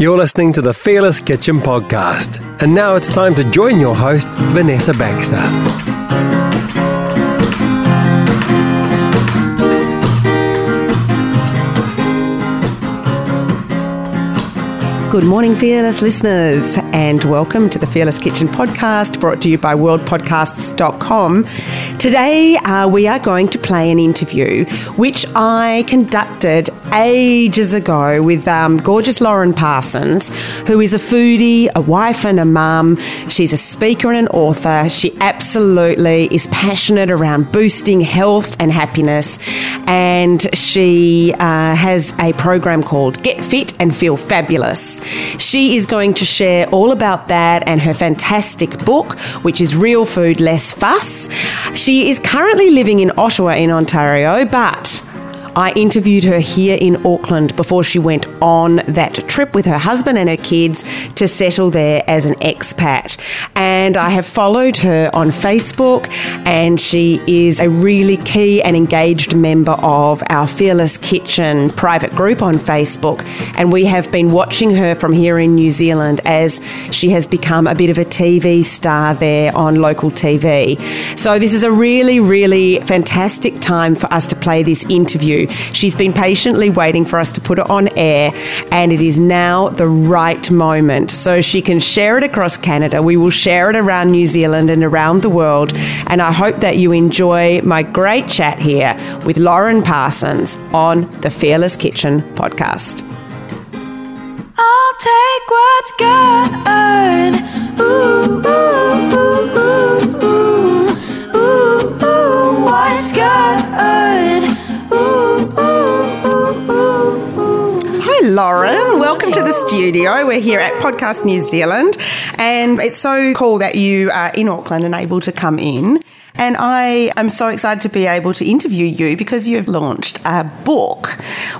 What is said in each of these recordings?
You're listening to the Fearless Kitchen podcast. And now it's time to join your host, Vanessa Baxter. Good morning, fearless listeners, and welcome to the Fearless Kitchen podcast brought to you by worldpodcasts.com. Today, uh, we are going to play an interview which I conducted ages ago with um, gorgeous Lauren Parsons, who is a foodie, a wife, and a mum. She's a speaker and an author. She absolutely is passionate around boosting health and happiness, and she uh, has a program called Get Fit and Feel Fabulous. She is going to share all about that and her fantastic book, which is Real Food, Less Fuss. She is currently living in Ottawa, in Ontario, but I interviewed her here in Auckland before she went on that trip with her husband and her kids to settle there as an expat. And I have followed her on Facebook, and she is a really key and engaged member of our Fearless Kitchen private group on Facebook. And we have been watching her from here in New Zealand as she has become a bit of a TV star there on local TV. So, this is a really, really fantastic time for us to play this interview. She's been patiently waiting for us to put it on air, and it is now the right moment. So she can share it across Canada. We will share it around New Zealand and around the world. And I hope that you enjoy my great chat here with Lauren Parsons on the Fearless Kitchen podcast. I'll take what's good. Ooh, ooh, ooh, ooh, ooh, ooh, what's good? Lauren. Welcome to the studio. We're here at Podcast New Zealand, and it's so cool that you are in Auckland and able to come in. And I am so excited to be able to interview you because you have launched a book,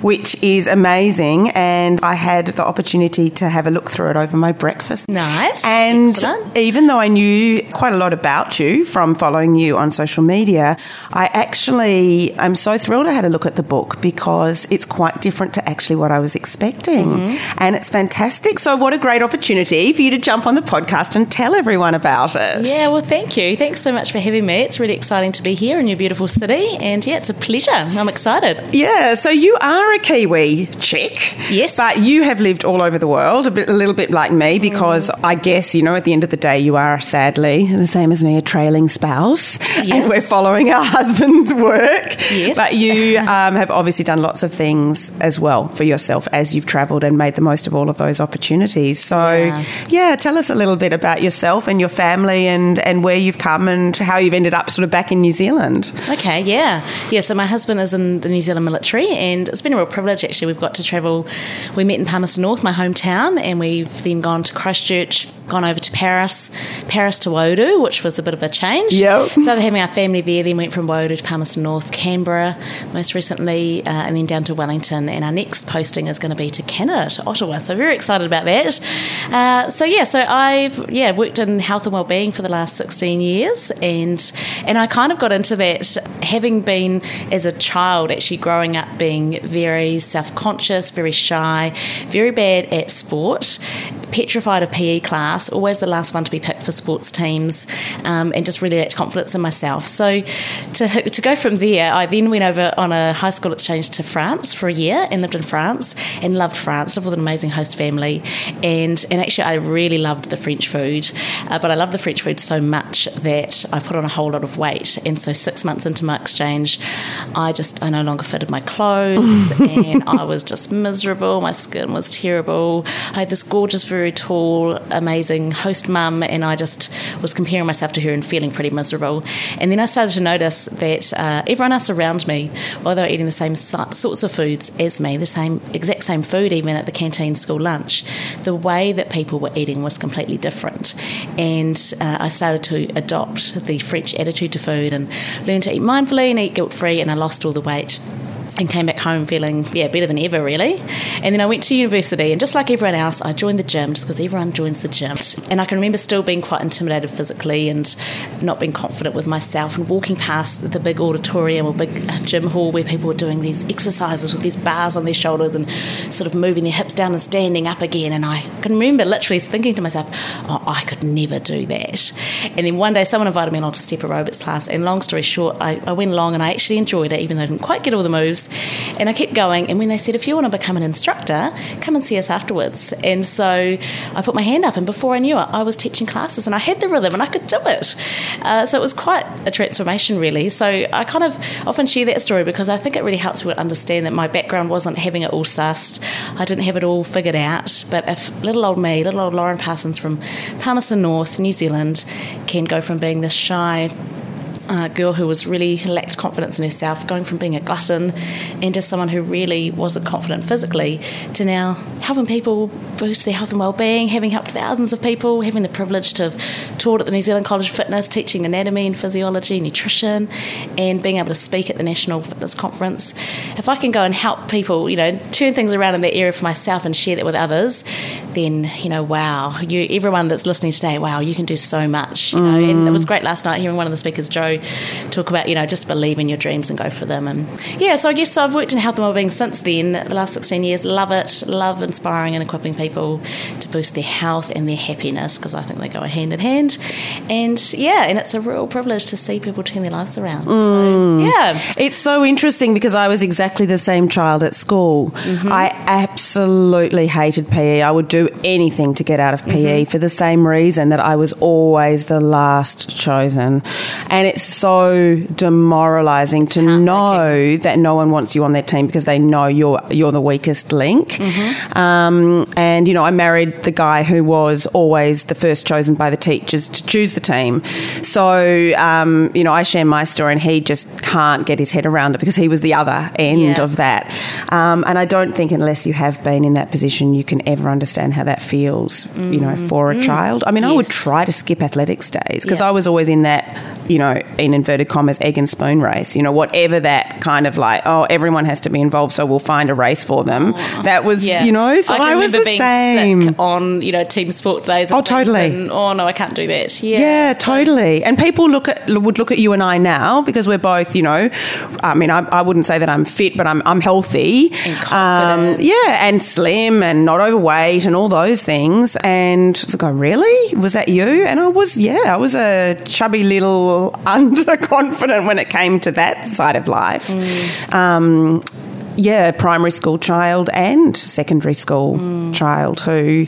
which is amazing. And I had the opportunity to have a look through it over my breakfast. Nice. And Excellent. even though I knew quite a lot about you from following you on social media, I actually am so thrilled I had a look at the book because it's quite different to actually what I was expecting. Mm-hmm. And it's fantastic. So, what a great opportunity for you to jump on the podcast and tell everyone about it. Yeah, well, thank you. Thanks so much for having me. It's really exciting to be here in your beautiful city. And yeah, it's a pleasure. I'm excited. Yeah, so you are a Kiwi chick. Yes. But you have lived all over the world, a, bit, a little bit like me, because I guess, you know, at the end of the day, you are sadly the same as me, a trailing spouse. And we're following our husband's work. Yes. But you um, have obviously done lots of things as well for yourself as you've travelled and made the most of all of those opportunities. So, Yeah. yeah, tell us a little bit about yourself and your family and, and where you've come and how you've ended up sort of back in New Zealand. Okay, yeah. Yeah, so my husband is in the New Zealand military, and it's been a real privilege actually. We've got to travel. We met in Palmerston North, my hometown, and we've then gone to Christchurch, gone over to Paris, Paris to Waiouru, which was a bit of a change. Yep. So having our family there, then went from Waiouru to Palmerston North, Canberra, most recently, uh, and then down to Wellington. And our next posting is going to be to Canada, to Ottawa. So very excited about that. Uh, so yeah, so I've yeah worked in health and wellbeing for the last sixteen years, and and I kind of got into that having been as a child actually growing up being very self conscious, very shy, very bad at sport petrified of PE class, always the last one to be picked for sports teams, um, and just really lacked confidence in myself. So to, to go from there, I then went over on a high school exchange to France for a year and lived in France and loved France, lived with an amazing host family. And, and actually, I really loved the French food, uh, but I loved the French food so much that I put on a whole lot of weight. And so, six months into my exchange, I just, I no longer fitted my clothes and I was just miserable. My skin was terrible. I had this gorgeous, very tall, amazing host mum, and I just was comparing myself to her and feeling pretty miserable. And then I started to notice that uh, everyone else around me, were eating the same so- sorts of foods as me, the same exact same food, even at the canteen school lunch, the way that people were eating was completely different. And uh, I started to adopt the French attitude to food and learn to eat mindfully and eat guilt free, and I lost all the weight and came back home feeling, yeah, better than ever, really. And then I went to university, and just like everyone else, I joined the gym just because everyone joins the gym. And I can remember still being quite intimidated physically and not being confident with myself and walking past the big auditorium or big gym hall where people were doing these exercises with these bars on their shoulders and sort of moving their hips down and standing up again. And I can remember literally thinking to myself, oh, I could never do that. And then one day someone invited me along to step aerobics class. And long story short, I, I went along and I actually enjoyed it, even though I didn't quite get all the moves. And I kept going. And when they said, if you want to become an instructor, come and see us afterwards. And so I put my hand up, and before I knew it, I was teaching classes and I had the rhythm and I could do it. Uh, so it was quite a transformation, really. So I kind of often share that story because I think it really helps people understand that my background wasn't having it all sussed. I didn't have it all figured out. But if little old me, little old Lauren Parsons from Palmerston North, New Zealand, can go from being this shy, uh, girl who was really lacked confidence in herself, going from being a glutton into someone who really wasn't confident physically, to now helping people boost their health and well-being, having helped thousands of people, having the privilege to have taught at the New Zealand College of Fitness, teaching anatomy and physiology, nutrition, and being able to speak at the National Fitness Conference. If I can go and help people, you know, turn things around in that area for myself and share that with others, then you know, wow, you everyone that's listening today, wow, you can do so much. You know, and it was great last night hearing one of the speakers, Joe, talk about you know just believe in your dreams and go for them. And yeah, so I guess I've worked in health and wellbeing since then. The last sixteen years, love it, love inspiring and equipping people to boost their health and their happiness because I think they go hand in hand. And yeah, and it's a real privilege to see people turn their lives around. So mm. yeah, It's so interesting because I was exactly the same child at school. Mm-hmm. I absolutely hated PE. I would do anything to get out of PE mm-hmm. for the same reason that I was always the last chosen. And it's so demoralizing to know that no one wants you on their team because they know you're you're the weakest link. Um, and you know, I married the guy who was always the first chosen by the teachers to choose the team. So um, you know, I share my story, and he just can't get his head around it because he was the other end Yeah. of that. Um, and I don't think unless you have been in that position, you can ever understand how that feels. You know, for a child. I mean, I would try to skip athletics days because Yeah. I was always in that. You know, in inverted commas, egg and spoon race. You know, whatever that kind of like, oh, everyone has to be involved, so we'll find a race for them. That was, yeah. you know, so I, I, was remember the being same. on you know team sport days. and Oh, totally. and, oh no, I can't do that. Yeah, Yeah, so- totally. And people look at would look at you and I now because we're both, you know, I mean, I, I wouldn't say that I'm fit, but I'm I'm healthy, And. Um, yeah, and slim and not overweight and all those things. And they go, really? Was that you? And I was, yeah, I was a chubby little underconfident when it came to that side of life. Um, yeah, primary school child and secondary school child who.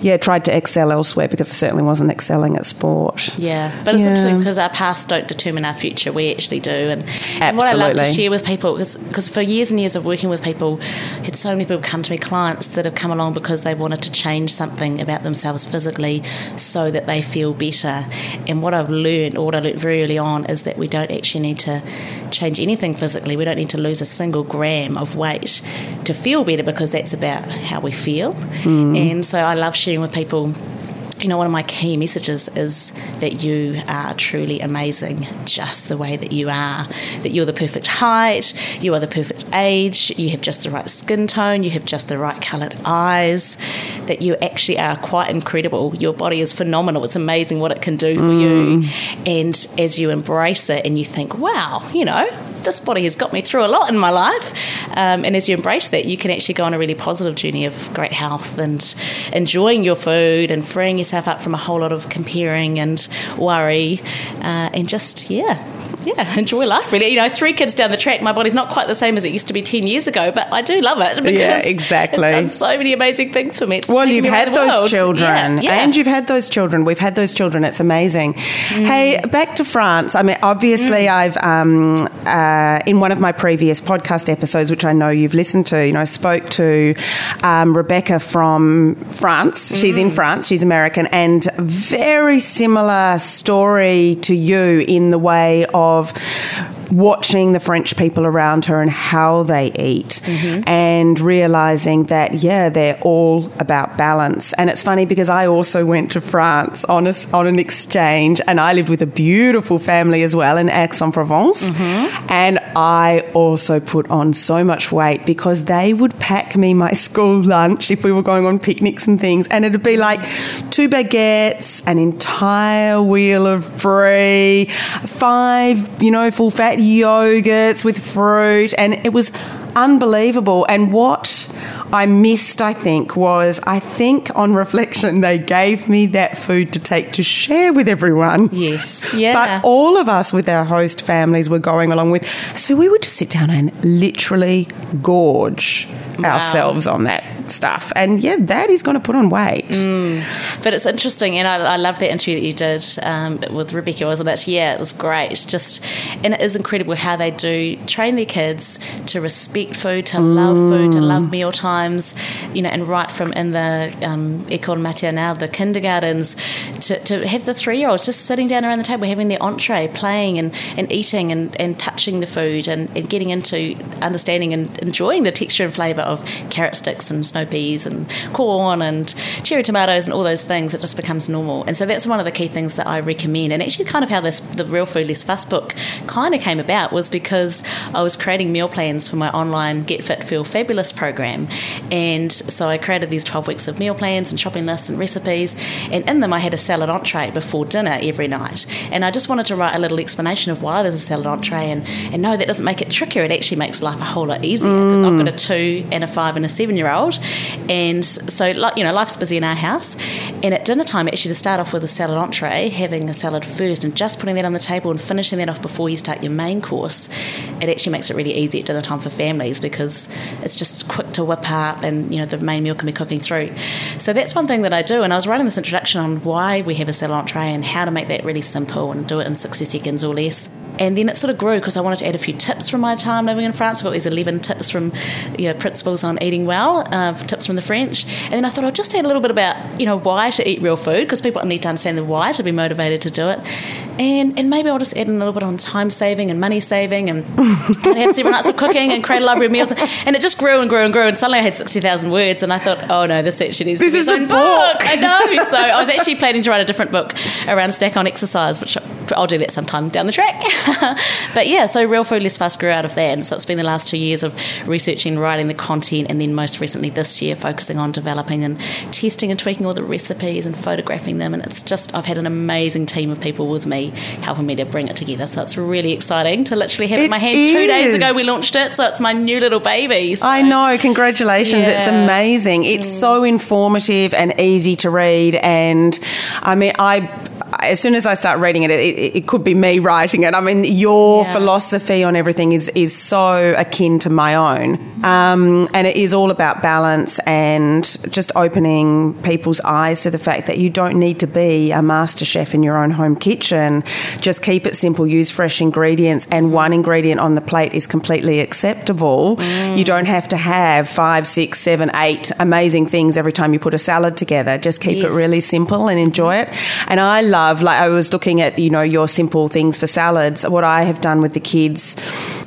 Yeah, tried to excel elsewhere because I certainly wasn't excelling at sport. Yeah, but it's Yeah. interesting because our past don't determine our future. We actually do, and, and what I love to share with people because for years and years of working with people, I had so many people come to me, clients that have come along because they wanted to change something about themselves physically so that they feel better. And what I've learned, or what I learned very early on, is that we don't actually need to change anything physically. We don't need to lose a single gram of weight to feel better because that's about how we feel. Hmm. And so I love sharing with people you know, one of my key messages is that you are truly amazing just the way that you are. That you're the perfect height, you are the perfect age, you have just the right skin tone, you have just the right coloured eyes, that you actually are quite incredible. Your body is phenomenal. It's amazing what it can do for you. Mm. And as you embrace it and you think, wow, you know, this body has got me through a lot in my life. Um, and as you embrace that, you can actually go on a really positive journey of great health and enjoying your food and freeing yourself up from a whole lot of comparing and worry uh, and just, yeah. Yeah, enjoy life really. You know, three kids down the track, my body's not quite the same as it used to be 10 years ago, but I do love it because Yeah, exactly. it's done so many amazing things for me. It's Well, you've me had those world. children, Yeah, yeah. and you've had those children. We've had those children. It's amazing. Mm. Hey, back to France. I mean, obviously, I've um, uh, in one of my previous podcast episodes, which I know you've listened to. You know, I spoke to um, Rebecca from France. She's Mm. in France. She's American, and very similar story to you in the way of watching the French people around her and how they eat mm-hmm. and realizing that, yeah, they're all about balance. And it's funny because I also went to France on, a, on an exchange and I lived with a beautiful family as well in Aix-en-Provence. Mm-hmm. And I also put on so much weight because they would pack me my school lunch if we were going on picnics and things, and it'd be like two baguettes, an entire wheel of brie, five, you know, full fat yogurts with fruit, and it was unbelievable. And what I missed, I think, was I think on reflection, they gave me that food to take to share with everyone. Yes. Yeah. But all of us with our host families were going along with. So we would just sit down and literally gorge ourselves on that stuff. And yeah, that is going to put on weight. But it's interesting, and I, I love that interview that you did um, with Rebecca, wasn't it? Yeah, it was great. Just, and it is incredible how they do train their kids to respect food, to love food, to love meal times, you know, and right from in the um, Ecole Maternelle, the kindergartens, to, to have the three year olds just sitting down around the table, having their entree, playing and, and eating and, and touching the food and, and getting into understanding and enjoying the texture and flavour of carrot sticks and snow peas and corn and cherry tomatoes and all those things. It just becomes normal. And so that's one of the key things that I recommend. And actually, kind of how this the Real Food Less Fuss book kind of came about was because I was creating meal plans for my online Get Fit Feel Fabulous program. And so I created these 12 weeks of meal plans and shopping lists and recipes. And in them, I had a salad entree before dinner every night. And I just wanted to write a little explanation of why there's a salad entree. And, and no, that doesn't make it trickier. It actually makes life a whole lot easier mm. because I've got a two and a five and a seven year old. And so, you know, life's busy in our house. And at dinner time, actually, to start off with a salad entree, having a salad first and just putting that on the table and finishing that off before you start your main course, it actually makes it really easy at dinner time for families because it's just quick to whip up and, you know, the main meal can be cooking through. So that's one thing that I do. And I was writing this introduction on why we have a salad entree and how to make that really simple and do it in 60 seconds or less. And then it sort of grew because I wanted to add a few tips from my time living in France. I've got these 11 tips from, you know, principles on eating well, um, tips from the French. And then I thought I'll just add a little bit about, you know, why to eat real food because people need to understand the why to be motivated to do it. And, and maybe I'll just add in a little bit on time saving and money saving and, and have several nights of cooking and create a library of meals. And it just grew and grew and grew. And suddenly I had 60,000 words and I thought, oh no, this actually needs This to be is a own book. I know. So I was actually planning to write a different book around stack on exercise, which I'll do that sometime down the track. but yeah, so Real Food Less Fuss grew out of that. And so it's been the last two years of researching, writing the content, and then most recently this year focusing on developing and testing and tweaking all the recipes and photographing them. And it's just, I've had an amazing team of people with me helping me to bring it together. So it's really exciting to literally have it in my hand. Two days ago we launched it, so it's my new little baby. So- I know. Congratulations. It's amazing. It's mm. so informative and easy to read. And I mean, I. As soon as I start reading it, it, it, it could be me writing it. I mean, your Yeah. philosophy on everything is, is so akin to my own. Um, and it is all about balance and just opening people's eyes to the fact that you don't need to be a master chef in your own home kitchen. Just keep it simple, use fresh ingredients, and one ingredient on the plate is completely acceptable. You don't have to have five, six, seven, eight amazing things every time you put a salad together. Just keep it really simple and enjoy it. And I love, like, I was looking at, you know, your simple things for salads, what I have done with the kids,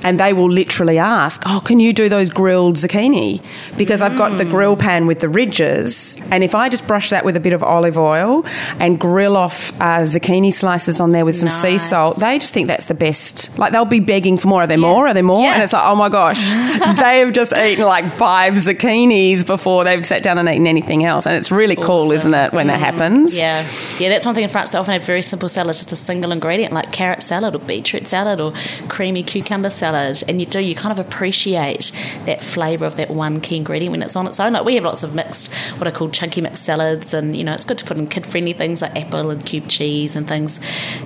and they will literally ask, Oh, can you do those grilled zucchini? Because I've got the grill pan with the ridges, and if I just brush that with a bit of olive oil and grill off uh, zucchini slices on there with some sea salt, they just think that's the best. Like, they'll be begging for more. Are there more? Are there more? Yeah. And it's like, oh my gosh, they have just eaten like five zucchinis before they've sat down and eaten anything else. And it's really cool, isn't it, when that happens? Yeah, yeah, that's one thing in France. They often have very simple salads, just a single ingredient like carrot salad or beetroot salad or creamy cucumber salad, and you do you kind of appreciate that flavour of that one key ingredient when it's on its own. Like we have lots of mixed, what I call chunky mixed salads, and you know it's good to put in kid friendly things like apple and cube cheese and things,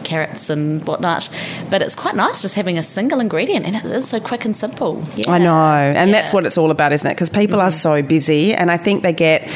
carrots and whatnot. But it's quite nice just having a single ingredient, and it is so quick and simple. Yeah. I know. And that's what it's all about, isn't it? Because people are so busy, and I think they get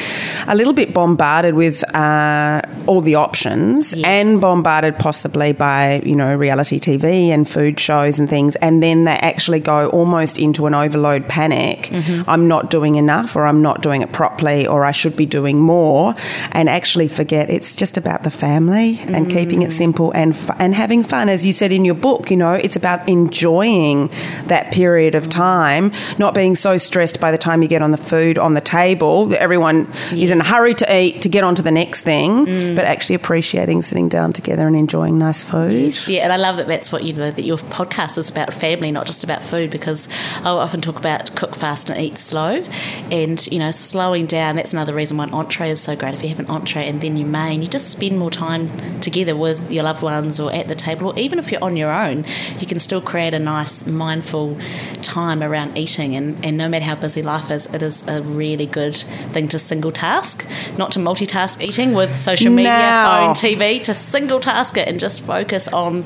a little bit bombarded with uh, all the options Yes. and bombarded possibly by, you know, reality TV and food shows and things. And then they actually go almost into an overload panic. Mm-hmm. I'm not doing enough, or I'm not doing it properly, or I should be doing more, and actually forget it's just about the family and mm. keeping it simple and, fu- and having fun. As you said in your book, you know, it's about enjoying that period of time, not being so stressed by the time you get on the food on the table that everyone is in a hurry to eat to get on to the next thing, mm. but actually appreciating sitting down together and enjoying nice food. Yeah, and I love that that's what you know that your podcast is about family, not just about food. Because I often talk about cook fast and eat slow, and you know slowing down. That's another reason why an entree is so great. If you have an entree and then your main, you just spend more time together with your loved ones or at the table, or even if you're on your own, you can still create a nice mindful time around eating. And, and no matter how busy life is, it is a really good thing to single task, not to multitask eating with social media, No. phone, TV, to single task it and just focus on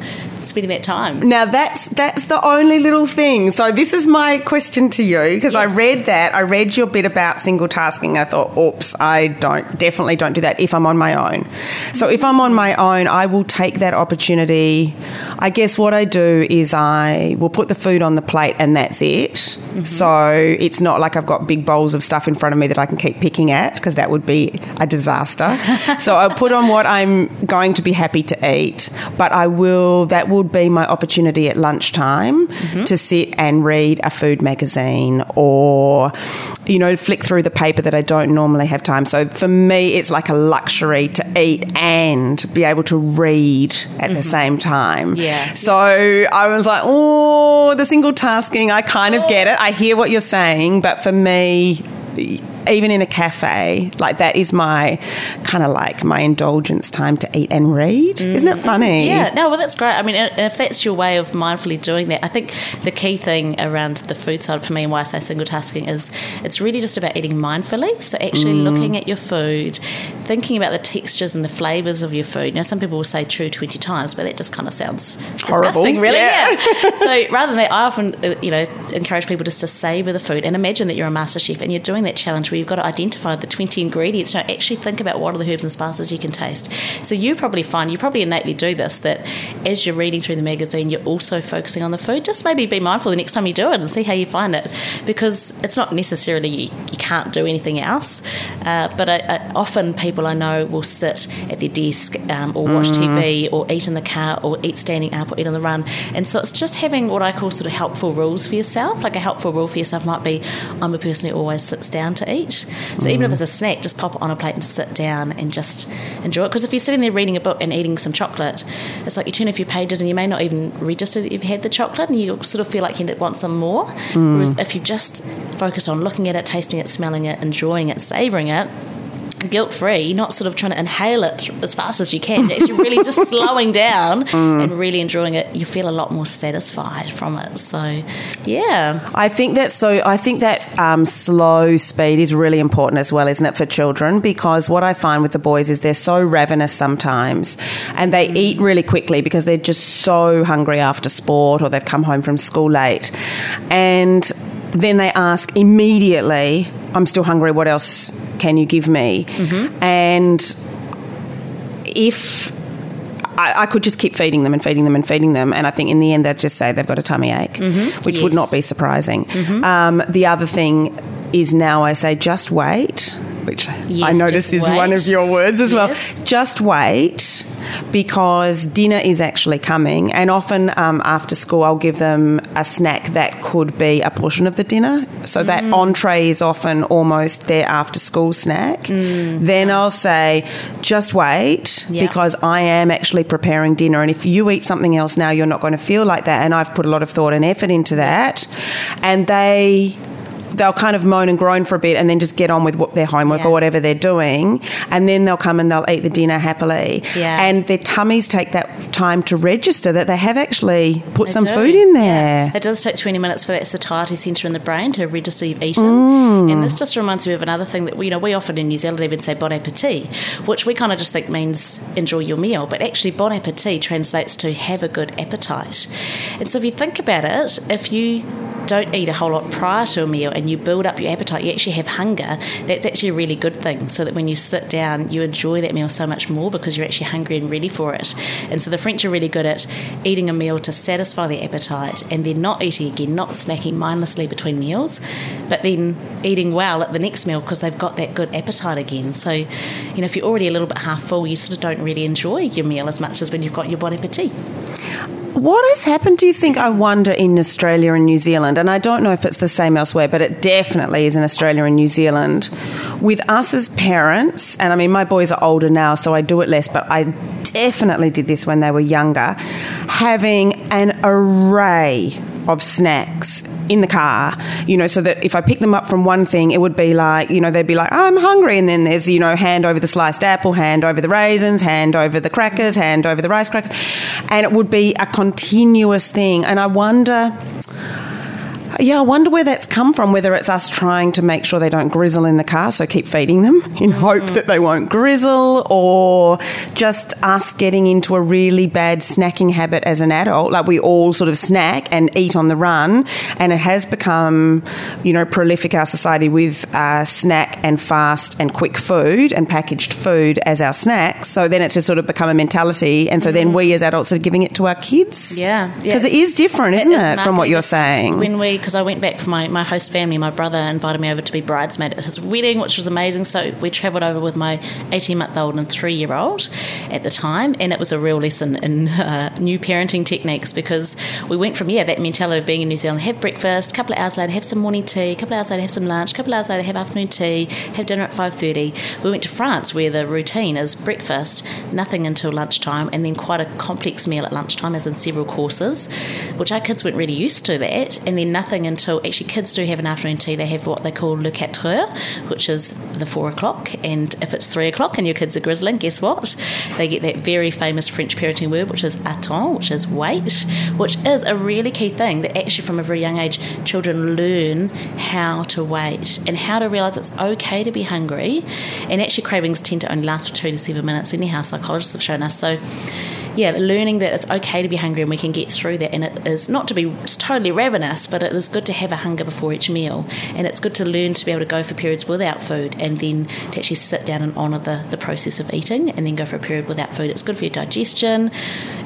spending that time. Now that's that's the only little thing. So this is my question to you because I read that I read your bit about single tasking. I thought, oops, I don't definitely don't do that if I'm on my own. So if I'm on my own, I will take that opportunity. I guess what I do is I will put the food on the plate and that's it. Mm-hmm. So it's not like I've got big bowls of stuff in front of me that I can keep picking at because that would be a disaster. so I'll put on what I'm going to be happy to eat, but I will that would be my opportunity at lunchtime mm-hmm. to sit and read a food magazine or you know flick through the paper that I don't normally have time. So for me it's like a luxury to eat and be able to read at the mm-hmm. same time. Yeah. So I was like, "Oh, the single tasking, I kind of oh. get it. I hear what you're saying, but for me even in a cafe, like that is my kind of like my indulgence time to eat and read. Isn't it funny? Yeah, no, well, that's great. I mean, if that's your way of mindfully doing that, I think the key thing around the food side for me and why I say single tasking is it's really just about eating mindfully. So actually Mm. looking at your food, thinking about the textures and the flavors of your food. Now, some people will say true 20 times, but that just kind of sounds Horrible. disgusting, really. Yeah. Yeah. so rather than that, I often, uh, you know, encourage people just to savor the food and imagine that you're a master chef and you're doing that challenge where you've got to identify the 20 ingredients. You know, actually think about what are the herbs and spices you can taste. So you probably find, you probably innately do this, that as you're reading through the magazine, you're also focusing on the food. Just maybe be mindful the next time you do it and see how you find it because it's not necessarily you, you can't do anything else. Uh, but I, I, often people I know will sit at their desk um, or watch TV or eat in the car or eat standing up or eat on the run. And so it's just having what I call sort of helpful rules for yourself. Like a helpful rule for yourself might be I'm a person who always sits down to eat. So even if it's a snack, just pop it on a plate and sit down and just enjoy it. Because if you're sitting there reading a book and eating some chocolate, it's like you turn a few pages and you may not even register that you've had the chocolate and you sort of feel like you want some more. Hmm. Whereas if you just focus on looking at it, tasting it, smelling it, enjoying it, savouring it, guilt free, You're not sort of trying to inhale it as fast as you can, You're actually really just slowing down and really enjoying it, you feel a lot more satisfied from it. So, yeah. I think that so. I think that um, slow speed is really important as well, isn't it, for children? Because what I find with the boys is they're so ravenous sometimes, and they eat really quickly because they're just so hungry after sport or they've come home from school late, and then they ask immediately, "I'm still hungry. What else can you give me?" Mm-hmm. And if I, I could just keep feeding them and feeding them and feeding them, and I think in the end they'd just say they've got a tummy ache, mm-hmm. which would not be surprising. Mm-hmm. Um, the other thing is now I say just wait, which I Yes, notice just is one of your words as Yes. well. Just wait because dinner is actually coming, and often um, after school I'll give them a snack that could be a portion of the dinner. So that Mm. entree is often almost their after school snack. Mm, then I'll say, just wait Yeah. because I am actually preparing dinner. And if you eat something else now, you're not going to feel like that. And I've put a lot of thought and effort into that. And they. They'll kind of moan and groan for a bit and then just get on with what their homework Yeah. or whatever they're doing. And then they'll come and they'll eat the dinner happily. Yeah. And their tummies take that time to register that they have actually put They some do. food in Yeah. there. It does take 20 minutes for that satiety centre in the brain to register you've eaten. Mm. And this just reminds me of another thing that we, you know, we often in New Zealand even say bon appetit, which we kind of just think means enjoy your meal. But actually, bon appetit translates to have a good appetite. And so if you think about it, if you don't eat a whole lot prior to a meal and you build up your appetite, you actually have hunger, that's actually a really good thing. So that when you sit down, you enjoy that meal so much more because you're actually hungry and ready for it. And so the French are really good at eating a meal to satisfy their appetite and then not eating again, not snacking mindlessly between meals, but then eating well at the next meal because they've got that good appetite again. So, you know, if you're already a little bit half full, you sort of don't really enjoy your meal as much as when you've got your bon appetit. What has happened, do you think, I wonder, in Australia and New Zealand? And I don't know if it's the same elsewhere, but it definitely is in Australia and New Zealand. With us as parents, and I mean, my boys are older now, so I do it less, but I definitely did this when they were younger, having an array of snacks in the car, you know, so that if I pick them up from one thing, it would be like, you know, they'd be like, I'm hungry. And then there's, you know, hand over the sliced apple, hand over the raisins, hand over the crackers, hand over the rice crackers. And it would be a continuous thing. And I wonder. Yeah, I wonder where that's come from, whether it's us trying to make sure they don't grizzle in the car, so keep feeding them in hope that they won't grizzle, or just us getting into a really bad snacking habit as an adult. Like we all sort of snack and eat on the run, and it has become, you know, prolific our society with uh, snack and fast and quick food and packaged food as our snacks. So then it's just sort of become a mentality, and so then we as adults are giving it to our kids. Yeah, Because yeah, it is different, isn't it, is from what you're saying? When we, because I went back for my, my host family, my brother invited me over to be bridesmaid at his wedding, which was amazing. So we travelled over with my 18 month old and three year old at the time, and it was a real lesson in uh, new parenting techniques because we went from, yeah, that mentality of being in New Zealand, have breakfast, a couple of hours later, have some morning tea, a couple of hours later, have some lunch, a couple of hours later, have afternoon tea, have dinner at 5.30. We went to France where the routine is breakfast, nothing until lunchtime, and then quite a complex meal at lunchtime, as in several courses, which our kids weren't really used to that, and then nothing until actually kids do have an afternoon tea. They have what they call le quatre which is the four o'clock, and if it's three o'clock and your kids are grizzling, guess what? They get that very famous French parenting word, which is attends, which is wait, which is a really key thing that actually from a very young age, children learn how to wait and how to realise it's okay to be hungry. And actually, cravings tend to only last for two to seven minutes, anyhow, psychologists have shown us. So, yeah, learning that it's okay to be hungry and we can get through that. And it is not to be totally ravenous, but it is good to have a hunger before each meal. And it's good to learn to be able to go for periods without food and then to actually sit down and honour the, the process of eating and then go for a period without food. It's good for your digestion.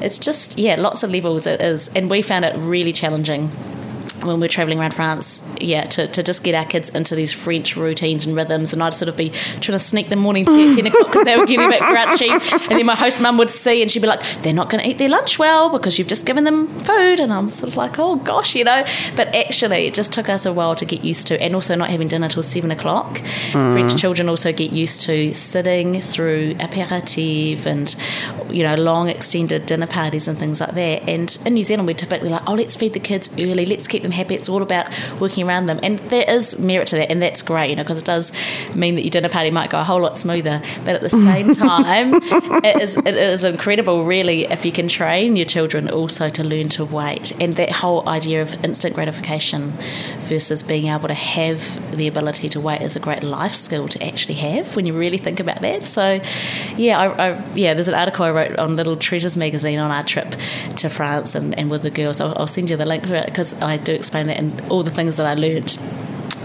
It's just, yeah, lots of levels it is. And we found it really challenging when we're traveling around France, yeah, to, to just get our kids into these French routines and rhythms. And I'd sort of be trying to sneak them morning tea at 10 o'clock because they were getting a bit grouchy. And then my host mum would see and she'd be like, they're not going to eat their lunch well because you've just given them food. And I'm sort of like, oh gosh, you know. But actually, it just took us a while to get used to. And also not having dinner till 7 o'clock. Mm. French children also get used to sitting through aperitif and, you know, long extended dinner parties and things like that. And in New Zealand, we're typically like, oh, let's feed the kids early, let's keep them happy. It's all about working around them. And there is merit to that, and that's great, you know, because it does mean that your dinner party might go a whole lot smoother. But at the same time, it is it is incredible, really, if you can train your children also to learn to wait. And that whole idea of instant gratification versus being able to have the ability to wait is a great life skill to actually have when you really think about that. So, yeah, I, I, yeah, there's an article I wrote on Little Treasures magazine on our trip to France and, and with the girls. I'll, I'll send you the link for it because I do explain that and all the things that I learned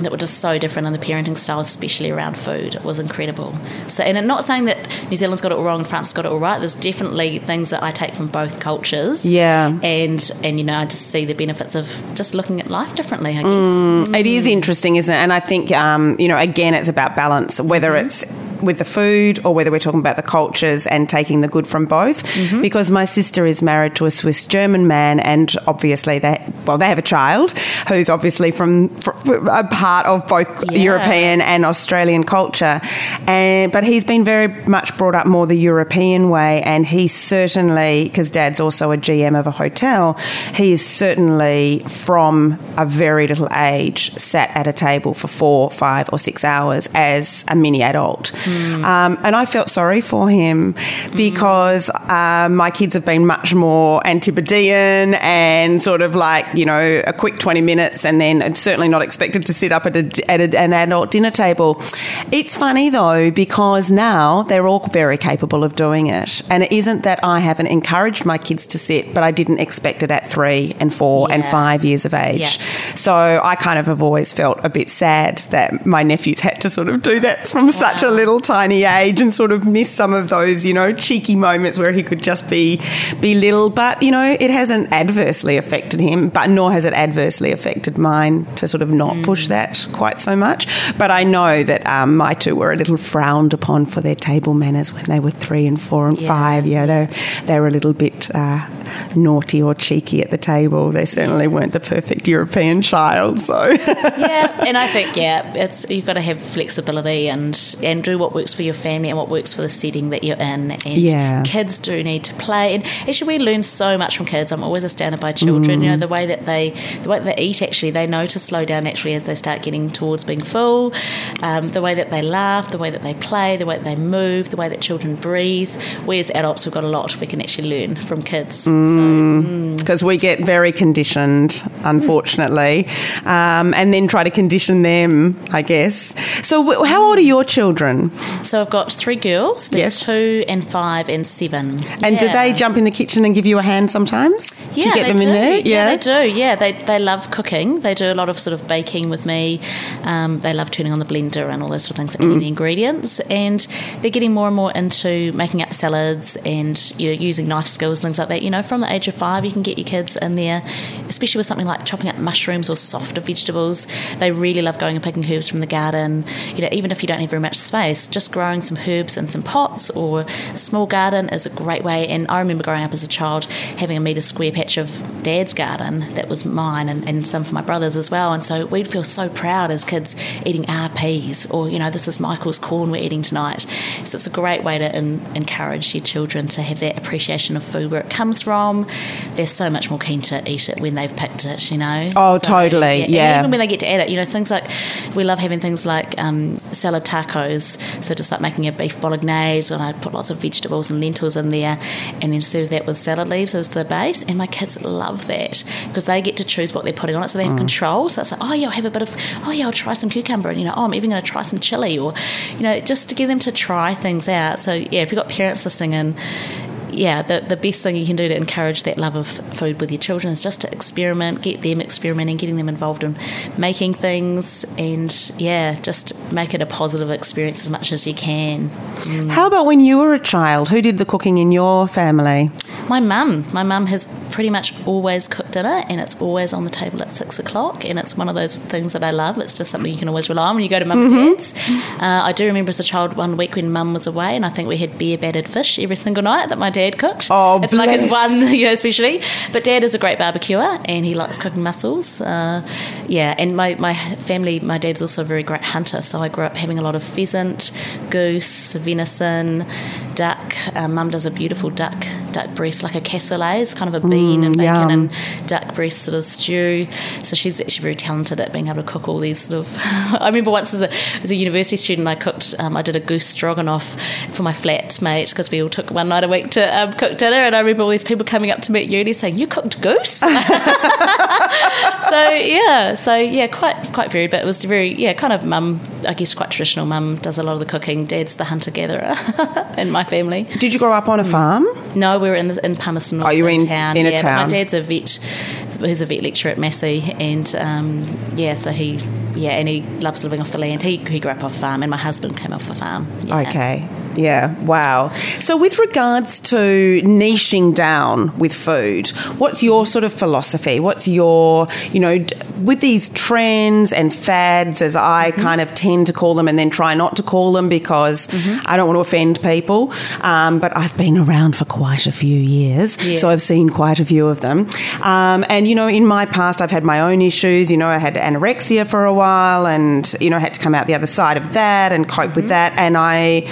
that were just so different in the parenting styles, especially around food. It was incredible. So, and I'm not saying that New Zealand's got it all wrong and France got it all right. There's definitely things that I take from both cultures. Yeah. And and you know, I just see the benefits of just looking at life differently. I guess. It is interesting, isn't it? And I think, um, you know, again, it's about balance, whether it's with the food or whether we're talking about the cultures and taking the good from both. Mm-hmm. Because my sister is married to a Swiss German man, and obviously they well they have a child who's obviously from, from a part of both Yeah. European and Australian culture, and but he's been very much brought up more the European way, and he's certainly because Dad's also a GM of a hotel, he is certainly from a very little age sat at a table for four, five, or six hours as a mini adult, um, and I felt sorry for him because um, my kids have been much more antipodean and sort of like you know a quick twenty minutes, and then certainly not expected to sit up at, a, at a, an adult dinner table. It's funny though because now they're all very capable of doing it, and it isn't that I haven't encouraged my kids to sit, but I didn't expect it at three and four and five years of age. Yeah. So I kind of have always felt a bit sad that my nephews had to sort of do that from such a Wow. Little tiny age and sort of miss some of those, you know, cheeky moments where he could just be be little. But you know, it hasn't adversely affected him, but nor has it adversely affected mine to sort of not push that quite so much. But I know that um, my two were a little frowned upon for their table manners when they were three and four and Yeah. five. Yeah, they they were a little bit. Uh, naughty or cheeky at the table. They certainly weren't the perfect European child. So yeah, and I think yeah, it's you've got to have flexibility and and do what works for your family and what works for the setting that you're in. And Yeah. kids do need to play. And actually, we learn so much from kids. I'm always astounded by children. You know, the way that they the way they eat. Actually, they know to slow down naturally as they start getting towards being full. Um, the way that they laugh, the way that they play, the way that they move, the way that children breathe. We as adults, we've got a lot we can actually learn from kids. So because we get very conditioned, unfortunately, um, and then try to condition them, I guess. So, wh- how old are your children? So I've got three girls. They're Yes. two and five and seven. And do they jump in the kitchen and give you a hand sometimes? do you get they them in do. there? Yeah. they do. Yeah, they, they love cooking. They do a lot of sort of baking with me. Um, they love turning on the blender and all those sort of things, adding the ingredients. And they're getting more and more into making up salads and you know using knife skills and things like that. You know, from the age of five, you can get your kids in there, especially with something like chopping up mushrooms or softer vegetables. They really love going and picking herbs from the garden. You know, even if you don't have very much space, just growing some herbs in some pots or a small garden is a great way. And I remember growing up as a child having a metre square patch of dad's garden that was mine and, and some for my brothers as well. And so we'd feel so proud as kids eating our peas or, you know, this is Michael's corn we're eating tonight. So it's a great way to in, encourage your children to have that appreciation of food where it comes from. They're so much more keen to eat it when they've picked it, you know. Oh, totally, And yeah. even when they get to add it, you know, things like we love having things like um, salad tacos. So just like making a beef bolognese, and I put lots of vegetables and lentils in there, and then serve that with salad leaves as the base. And my kids love that because they get to choose what they're putting on it, so they have control. So it's like, oh yeah, I'll have a bit of, oh yeah, I'll try some cucumber, and you know, oh I'm even going to try some chili, or you know, just to get them to try things out. So yeah, if you've got parents listening in yeah, the, the best thing you can do to encourage that love of food with your children is just to experiment, get them experimenting, getting them involved in making things, and yeah, just make it a positive experience as much as you can. How about when you were a child? Who did the cooking in your family? My mum, my mum has pretty much always cooked dinner, and it's always on the table at six o'clock, and it's one of those things that I love. It's just something you can always rely on when you go to mum and dad's. Uh, I do remember as a child one week when mum was away, and I think we had beer battered fish every single night that my dad cooked. Oh, it's like his one, you know, especially. But dad is a great barbecuer, and he likes cooking mussels. Uh, yeah, and my my family, my dad's also a very great hunter, so I grew up having a lot of pheasant, goose, venison, duck. Uh, mum does a beautiful duck duck breast, like a cassoulet, it's kind of a bean and bacon yum. and duck breast sort of stew. So she's actually very talented at being able to cook all these sort of. I remember once as a, as a university student, I cooked. Um, I did a goose stroganoff for my flatmate because we all took one night a week to um, cook dinner, and I remember all these people coming up to me at uni saying, "You cooked goose." so yeah, so yeah, quite quite varied, but it was very yeah, kind of mum. I guess quite traditional. Mum does a lot of the cooking. Dad's the hunter gatherer in my family. Did you grow up on a farm? No, we were in the, in Palmerston North Oh, you were in- town. in a yeah, town. My dad's a vet. He's a vet lecturer at Massey, and um, yeah, so he yeah, and he loves living off the land. He he grew up off a farm, and my husband came off the farm. Yeah. Okay. Yeah, wow. So, with regards to niching down with food, what's your sort of philosophy? What's your, you know, with these trends and fads, as I Mm-hmm. kind of tend to call them and then try not to call them because Mm-hmm. I don't want to offend people. Um, but I've been around for quite a few years, Yes. so I've seen quite a few of them. Um, and, you know, in my past, I've had my own issues. You know, I had anorexia for a while and, you know, I had to come out the other side of that and cope Mm-hmm. with that. And I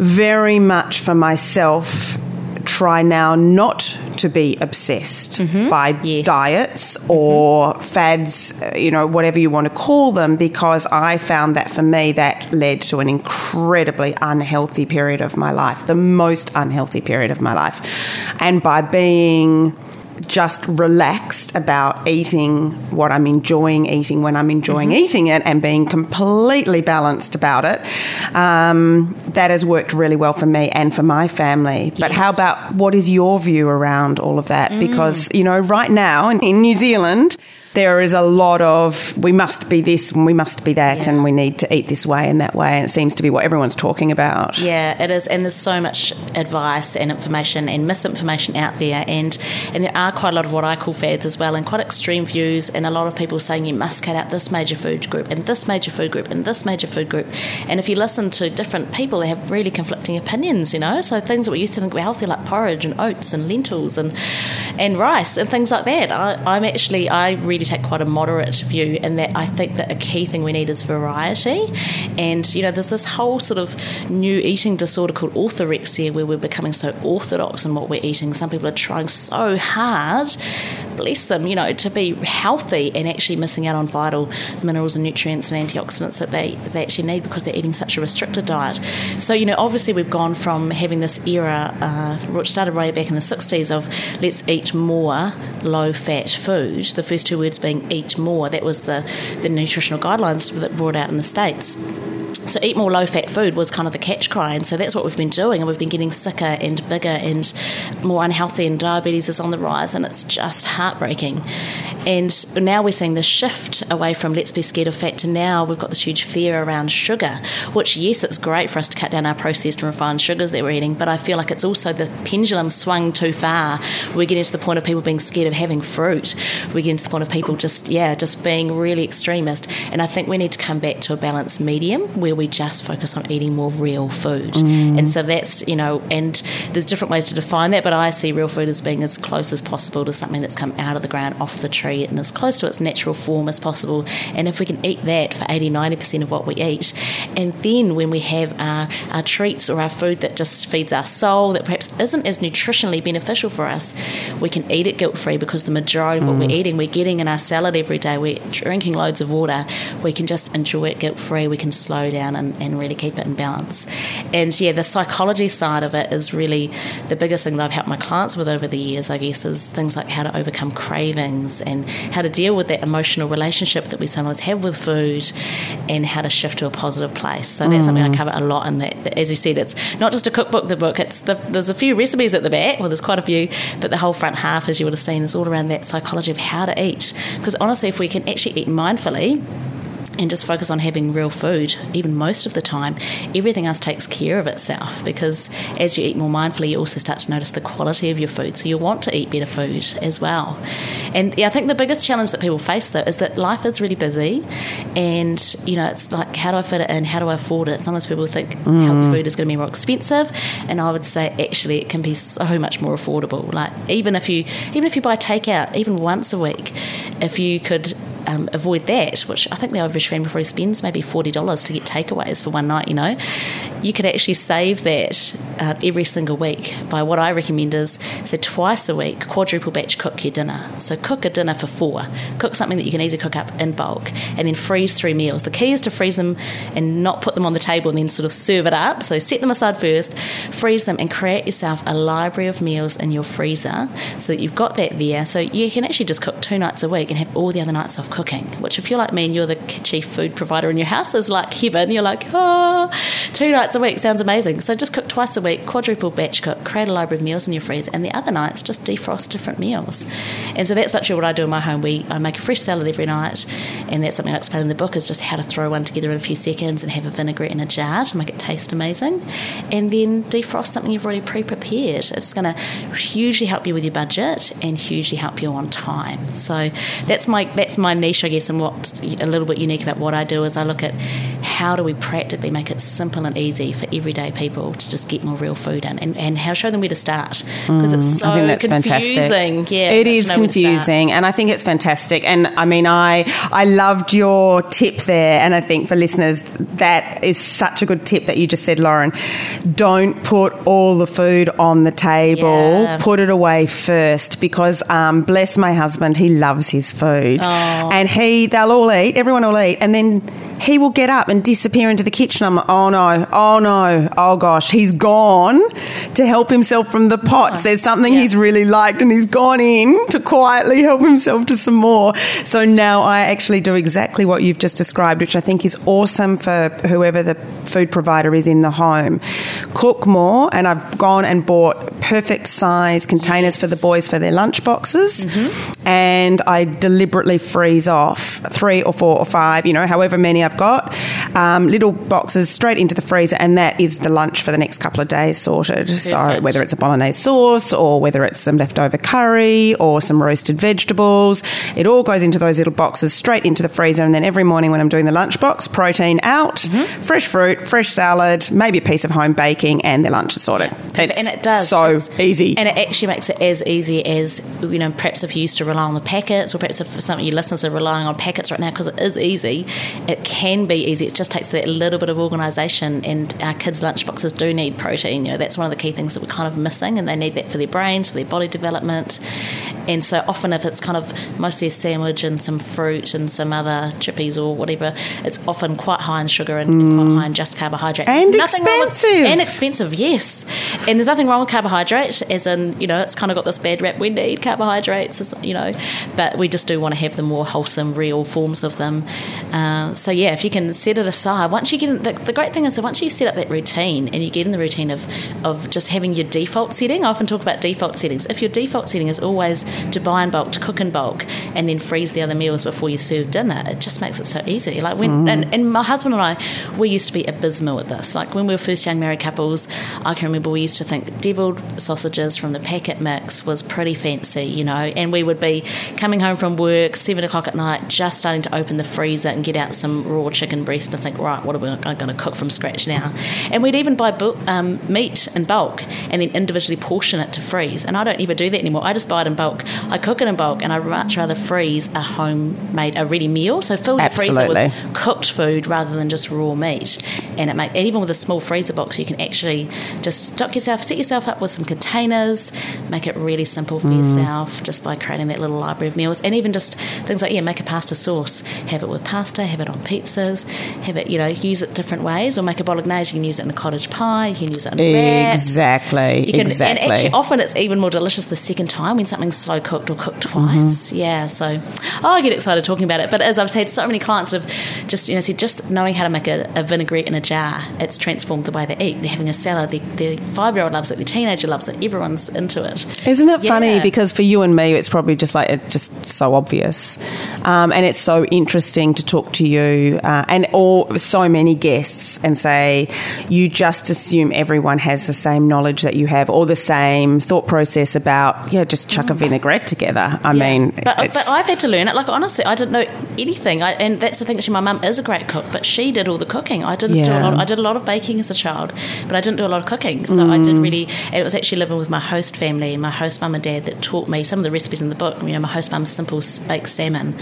very much for myself try now not to be obsessed by Mm-hmm. Yes. diets or fads, uh, you know, whatever you want to call them, because I found that for me that led to an incredibly unhealthy period of my life, the most unhealthy period of my life. And by being just relaxed about eating what I'm enjoying eating when I'm enjoying eating it and being completely balanced about it. Um, that has worked really well for me and for my family. But how about what is your view around all of that? Because, you know, right now in, in New Zealand, there is a lot of we must be this and we must be that Yeah. and we need to eat this way and that way and it seems to be what everyone's talking about. Yeah, it is, and there's so much advice and information and misinformation out there, and and there are quite a lot of what I call fads as well, and quite extreme views, and a lot of people saying you must cut out this major food group and this major food group and this major food group, and if you listen to different people, they have really conflicting opinions, you know. So things that we used to think were healthy, like porridge and oats and lentils and and rice and things like that. I, I'm actually I really take quite a moderate view in that I think that a key thing we need is variety, and you know there's this whole sort of new eating disorder called orthorexia where we're becoming so orthodox in what we're eating. Some people are trying so hard, bless them, you know, to be healthy and actually missing out on vital minerals and nutrients and antioxidants that they that they actually need because they're eating such a restricted diet. So you know, obviously we've gone from having this era, uh, which started way back in the 60s, of let's eat more low-fat food. The first two words being "eat more." That was the the nutritional guidelines that brought out in the states. So eat more low-fat food was kind of the catch cry, and so that's what we've been doing, and we've been getting sicker and bigger and more unhealthy, and diabetes is on the rise, and it's just heartbreaking. And now we're seeing this shift away from let's be scared of fat to now we've got this huge fear around sugar, which yes, it's great for us to cut down our processed and refined sugars that we're eating, but I feel like it's also the pendulum swung too far. We're getting to the point of people being scared of having fruit. We're getting to the point of people just yeah, just being really extremist. And I think we need to come back to a balanced medium where we just focus on eating more real food. Mm. And so that's you know, and there's different ways to define that, but I see real food as being as close as possible to something that's come out of the ground, off the tree, and as close to its natural form as possible. And if we can eat that for 80, 90% of what we eat, and then when we have our, our treats or our food that just feeds our soul, that perhaps isn't as nutritionally beneficial for us, we can eat it guilt free because the majority of what we're mm. eating, we're getting in our salad every day, we're drinking loads of water, we can just enjoy it guilt free, we can slow down and, and really keep it in balance. And yeah, the psychology side of it is really the biggest thing that I've helped my clients with over the years, I guess, is things like how to overcome cravings and how to deal with that emotional relationship that we sometimes have with food and how to shift to a positive place. So that's something I mm. cover a lot in that- As you said, it's not just a cookbook, the book, it's the, there's a few recipes at the back, well, there's quite a few, but the whole front half, as you would have seen, is all around that psychology of how to eat. Because honestly, if we can actually eat mindfully, and just focus on having real food, even most of the time, everything else takes care of itself because as you eat more mindfully, you also start to notice the quality of your food. So you'll want to eat better food as well. And yeah, I think the biggest challenge that people face though is that life is really busy and, you know, it's like, how do I fit it in? How do I afford it? Sometimes people think healthy mm. food is going to be more expensive. And I would say actually it can be so much more affordable. Like even if you, even if you buy takeout, even once a week, if you could um, avoid that, which I think the average family probably spends maybe forty dollars to get takeaways for one night. You know, you could actually save that uh, every single week by what I recommend is so twice a week, quadruple batch cook your dinner. So cook a dinner for four, cook something that you can easily cook up in bulk, and then freeze three meals. The key is to freeze them and not put them on the table and then sort of serve it up. So set them aside first, freeze them, and create yourself a library of meals in your freezer so that you've got that there. So you can actually just cook two nights a week and have all the other nights off cooking. Which, if you're like me and you're the chief food provider in your house, is like heaven. You're like, oh, two nights a week sounds amazing. So just cook twice a week, quadruple batch cook, create a library of meals in your freezer, and the other nights just defrost different meals. And so that's literally what I do in my home. We I make a fresh salad every night, and that's something I explain in the book is just how to throw one together in a few seconds and have a vinaigrette in a jar to make it taste amazing, and then defrost something you've already pre-prepared. It's going to hugely help you with your budget and hugely help you on time. So that's my that's my niche, I guess, and what's a little bit unique about what I do is I look at how do we practically make it simple and easy for everyday people to just get more real food in, and, and how show them where to start because it's so Mm, that's confusing. fantastic. Yeah, it is know where to start. confusing, and I think it's fantastic. And I mean, I I loved your tip there, and I think for listeners, that is such a good tip that you just said, Lauren. Don't put all the food on the table. Yeah. Put it away first, because um, bless my husband, he loves his food, and he they'll all eat, everyone will eat, and then. He will get up and disappear into the kitchen. I'm like, oh no, oh no, oh gosh, he's gone to help himself from the pots. There's something Yeah. he's really liked and he's gone in to quietly help himself to some more. So now I actually do exactly what you've just described, which I think is awesome for whoever the food provider is in the home. Cook more, and I've gone and bought perfect size containers for the boys for their lunch boxes, Mm-hmm. and I deliberately freeze off three or four or five, you know, however many I've got, um, little boxes straight into the freezer, and that is the lunch for the next couple of days sorted. So whether it's a bolognese sauce or whether it's some leftover curry or some roasted vegetables, it all goes into those little boxes straight into the freezer, and then every morning when I'm doing the lunchbox, protein out, Mm-hmm. fresh fruit, fresh salad, maybe a piece of home baking, and their lunch is sorted. Perfect. It's and it does so easy. and it actually makes it as easy as you know perhaps if you used to rely on the packets or perhaps if some of your listeners are relying on packets right now because it is easy it can be easy. It just takes that little bit of organisation and our kids lunchboxes do need protein. You know that's one of the key things that we're kind of missing and they need that for their brains for their body development and so often if it's kind of mostly a sandwich and some fruit and some other chippies or whatever it's often quite high in sugar and quite high in just carbohydrate And nothing with- expensive. and expensive, yes. And there's nothing wrong with carbohydrate, as in, you know, it's kind of got this bad rap. We need carbohydrates, you know, but we just do want to have the more wholesome, real forms of them. Uh, so, yeah, if you can set it aside, once you get in, the, the great thing is that once you set up that routine and you get in the routine of, of just having your default setting, I often talk about default settings. If your default setting is always to buy in bulk, to cook in bulk, and then freeze the other meals before you serve dinner, it just makes it so easy. Like when, and, and my husband and I, we used to be abysmal at this. Like when we were first young married couples, I can remember we used to think deviled sausages from the packet mix was pretty fancy, you know, and we would be coming home from work, seven o'clock at night, just starting to open the freezer and get out some raw chicken breast and think, right, what are we going to cook from scratch now? And we'd even buy bu- um, meat in bulk and then individually portion it to freeze. And I don't ever do that anymore. I just buy it in bulk. I cook it in bulk, and I'd much rather freeze a homemade, a ready meal. So fill your freezer with cooked food rather than just raw meat. And it make and even with a small freezer box, you can actually just stock yourself, set yourself up with some containers, make it really simple for Mm. yourself just by creating that little library of meals. And even just things like yeah, make a pasta sauce, have it with pasta, have it on pizzas, have it you know use it different ways, or make a bolognese. You can use it in a cottage pie. You can use it in wraps. Exactly, You can, exactly. And actually, often it's even more delicious the second time when something's slow cooked or cooked twice. Mm-hmm. Yeah, so oh, I get excited talking about it. But as I've had so many clients that have just you know said just knowing how to make a, a vinaigrette in a jar, it's transformed the way they eat. They're having a salad. Their, their five year old loves it. Their teenager loves it. Everyone's into it. Isn't it funny? Because for you and me, it's probably just like it's just so obvious, um, and it's so interesting to talk to you uh, and all so many guests and say you just assume everyone has the same knowledge that you have or the same thought process about yeah, just chuck a vinaigrette together. I mean, But, it's- but I've had to learn it. Like honestly, I didn't know anything. I, and that's the thing. Actually, my mum is a great cook, but she did all the cooking. I didn't do a Yeah. lot. I did a lot of baking as a child, but I didn't do a lot of cooking. So I Mm. did really. And it was actually living with my host family, my host mum and dad, that taught me some of the recipes in the book. You know, my host mum's simple baked salmon.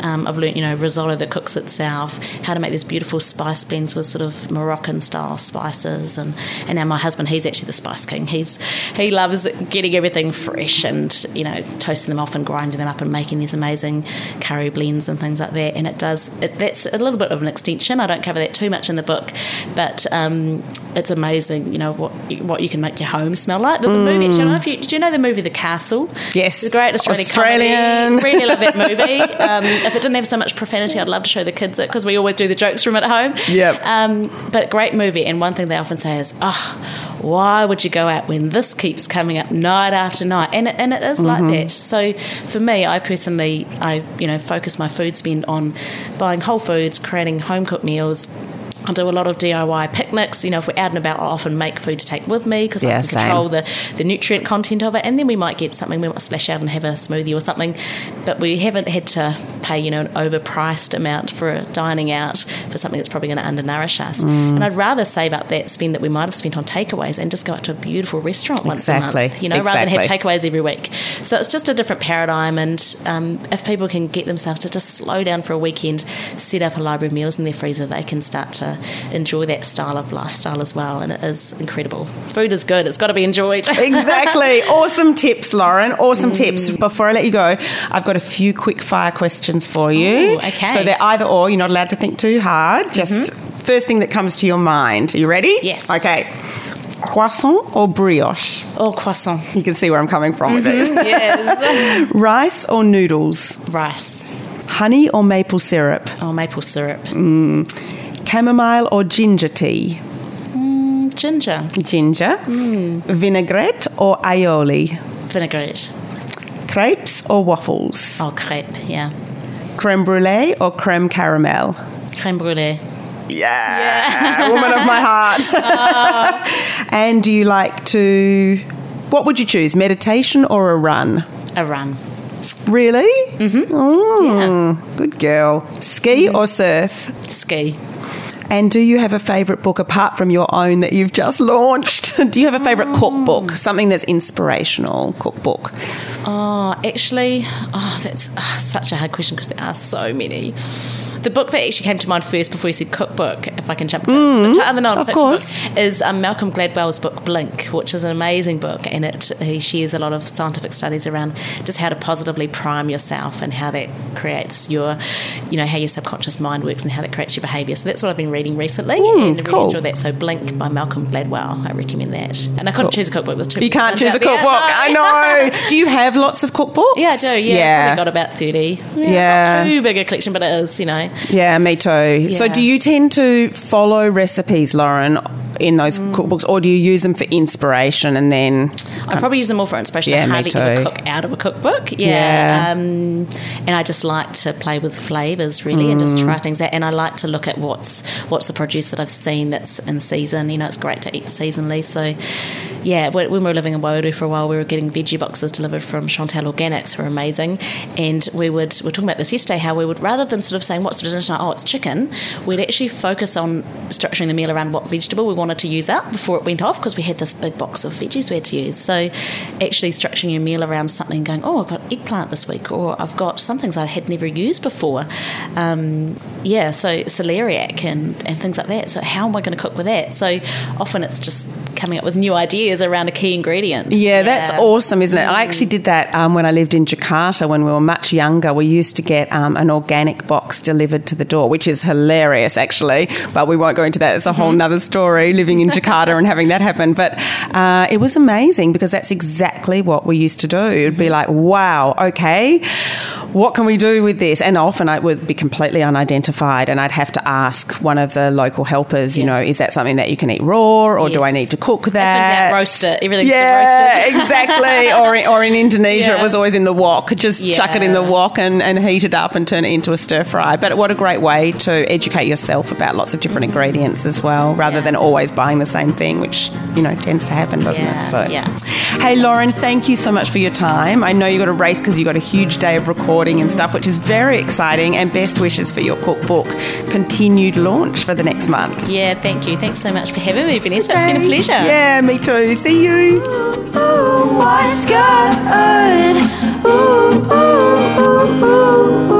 Um, I've learned, you know, risotto that cooks itself, how to make these beautiful spice blends with sort of Moroccan style spices, and and now my husband, he's actually the spice king. He's he loves getting everything fresh and you know toasting them off and grinding them up and making these amazing curry blends and things like that. And it does it, that's a little bit of an extension. I don't cover that too much in the book, but um, it's amazing. You know what what you can make your home smell like. There's a movie. Actually, I don't know if you did you know the movie The Castle? Yes. it's a great Australian, Australian. comedy. Really love that movie. Um, if it didn't have so much profanity, I'd love to show the kids it because we always do the jokes from at home. Yep. Um, but great movie, and one thing they often say is, "Oh, why would you go out when this keeps coming up night after night?" And it, and it is like mm-hmm. that. So for me, I personally, I you know focus my food spend on buying whole foods, creating home cooked meals. I do a lot of DIY picnics. You know, if we're out and about, I'll often make food to take with me because I Yeah, can same. control the, the nutrient content of it. And then we might get something, we might splash out and have a smoothie or something. But we haven't had to pay, you know, an overpriced amount for dining out for something that's probably going to undernourish us. Mm. And I'd rather save up that spend that we might have spent on takeaways and just go out to a beautiful restaurant once a month, you know, rather than have takeaways every week. So it's just a different paradigm. And um, if people can get themselves to just slow down for a weekend, set up a library of meals in their freezer, they can start to enjoy that style of lifestyle as well. And it is incredible. Food is good, it's got to be enjoyed. exactly. awesome tips, Lauren. Mm. Awesome tips. Before I let you go, I've got a few quick fire questions for you. Ooh, okay. Mm-hmm. So they're either or. You're not allowed to think too hard. Just first thing that comes to your mind. Are you ready? Yes. Okay. Croissant or brioche? oh, croissant. You can see where I'm coming from with Mm-hmm. this. Yes. Rice or noodles? Rice. Honey or maple syrup? Oh, maple syrup. Chamomile or ginger tea? Mm, ginger, Ginger. Hmm. Vinaigrette or aioli? vinaigrette. Crepes or waffles? Oh, crepe, yeah. Creme brulee or creme caramel? Creme brulee. Yeah, yeah. woman of my heart. Ah. and do you like to? What would you choose, meditation or a run? A run. Really? Mm-hmm. Oh, good girl. Ski or surf? Ski. And do you have a favourite book apart from your own that you've just launched? do you have a favourite cookbook? Something that's inspirational cookbook? Oh, actually, oh, that's ah, such a hard question because there are so many. The book that actually came to mind first before you said cookbook, if I can jump to the Mm, of non-fiction course. book, is um, Malcolm Gladwell's book Blink, which is an amazing book, and it he shares a lot of scientific studies around just how to positively prime yourself and how that creates your, you know, how your subconscious mind works and how that creates your behaviour. So that's what I've been reading recently, and cool. really enjoy that. So Blink by Malcolm Gladwell, I recommend that. And I couldn't choose a cookbook. There's You can't choose a cookbook. I know. Do you have lots of cookbooks? Yeah, I do. Yeah, Yeah. I've got about thirty. Yeah, Yeah. it's not too big a collection, but it is. You know, Yeah, me too. So, do you tend to follow recipes, Lauren, in those Mm. cookbooks, or do you use them for inspiration and then? I probably use them more for inspiration. Yeah, I hardly ever cook out of a cookbook. Yeah, Yeah. Um, and I just like to play with flavors really, and just Mm. try things out. And I like to look at what's what's the produce that I've seen that's in season. You know, it's great to eat seasonally. So, yeah, when we were living in Waiouru for a while, we were getting veggie boxes delivered from Chantal Organics, who are amazing. And we would we were talking about this yesterday, how we would rather than sort of saying what's the dish, oh, it's chicken, we'd actually focus on structuring the meal around what vegetable we wanted to use up before it went off because we had this big box of veggies we had to use. So actually structuring your meal around something going, oh, I've got eggplant this week, or I've got some things I had never used before. Um, yeah, so celeriac and, and things like that. So how am I going to cook with that? So often it's just coming up with new ideas around a key ingredient. Yeah, that's awesome, isn't it? I actually did that um, when I lived in Jakarta when we were much younger. We used to get um, an organic box delivered to the door, which is hilarious, actually. But we won't go into that. It's a whole nother story living in Jakarta and having that happen. But uh, it was amazing because that's exactly what we used to do. It'd be like, wow, okay, what can we do with this? And often it would be completely unidentified, and I'd have to ask one of the local helpers, you Yeah. know, is that something that you can eat raw, or do I need to cook that? doubt, roast it. Everything's yeah, exactly. Or in, or in Indonesia, it was always in the wok. Just chuck it in the wok and, and heat it up and turn it into a stir fry. But what a great way to educate yourself about lots of different ingredients as well, rather Yeah. than always buying the same thing, which you know tends to happen, doesn't Yeah, it? So, yeah. Hey, Lauren, thank you so much for your time. I know you got a race because you got a huge day of recording and stuff, which is very exciting. And best wishes for your cookbook continued launch for the next month. Yeah, thank you. Thanks so much for having me, Vanessa. It's been a pleasure. Yeah, me too. See you. Ooh, what's good? Ooh, ooh, ooh, ooh, ooh.